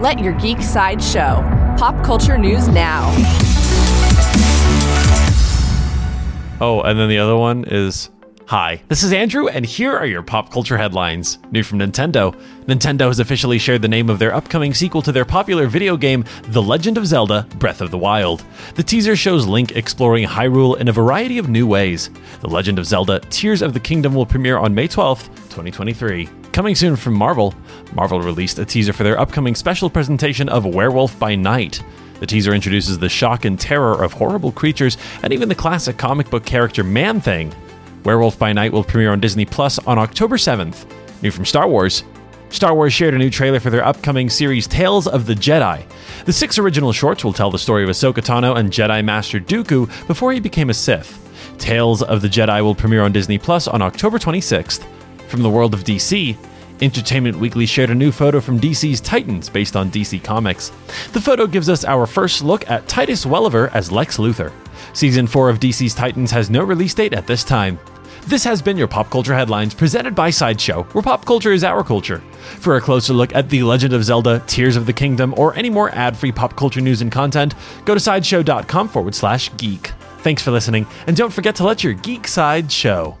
Let your geek side show. Pop culture news now. Oh, and then the other one is Hi, this is Andrew, and here are your pop culture headlines. New from Nintendo. Nintendo has officially shared the name of their upcoming sequel to their popular video game, The Legend of Zelda Breath of the Wild. The teaser shows Link exploring Hyrule in a variety of new ways. The Legend of Zelda Tears of the Kingdom will premiere on May 12th, 2023. Coming soon from Marvel, Marvel released a teaser for their upcoming special presentation of Werewolf by Night. The teaser introduces the shock and terror of horrible creatures and even the classic comic book character Man Thing. Werewolf by Night will premiere on Disney Plus on October 7th. New from Star Wars. Star Wars shared a new trailer for their upcoming series Tales of the Jedi. The six original shorts will tell the story of Ahsoka Tano and Jedi Master Dooku before he became a Sith. Tales of the Jedi will premiere on Disney Plus on October 26th. From the world of DC, Entertainment Weekly shared a new photo from DC's Titans based on DC Comics. The photo gives us our first look at Titus Welliver as Lex Luthor. Season 4 of DC's Titans has no release date at this time. This has been your Pop Culture Headlines presented by Sideshow, where pop culture is our culture. For a closer look at The Legend of Zelda, Tears of the Kingdom, or any more ad free pop culture news and content, go to sideshow.com forward slash geek. Thanks for listening, and don't forget to let your geek side show.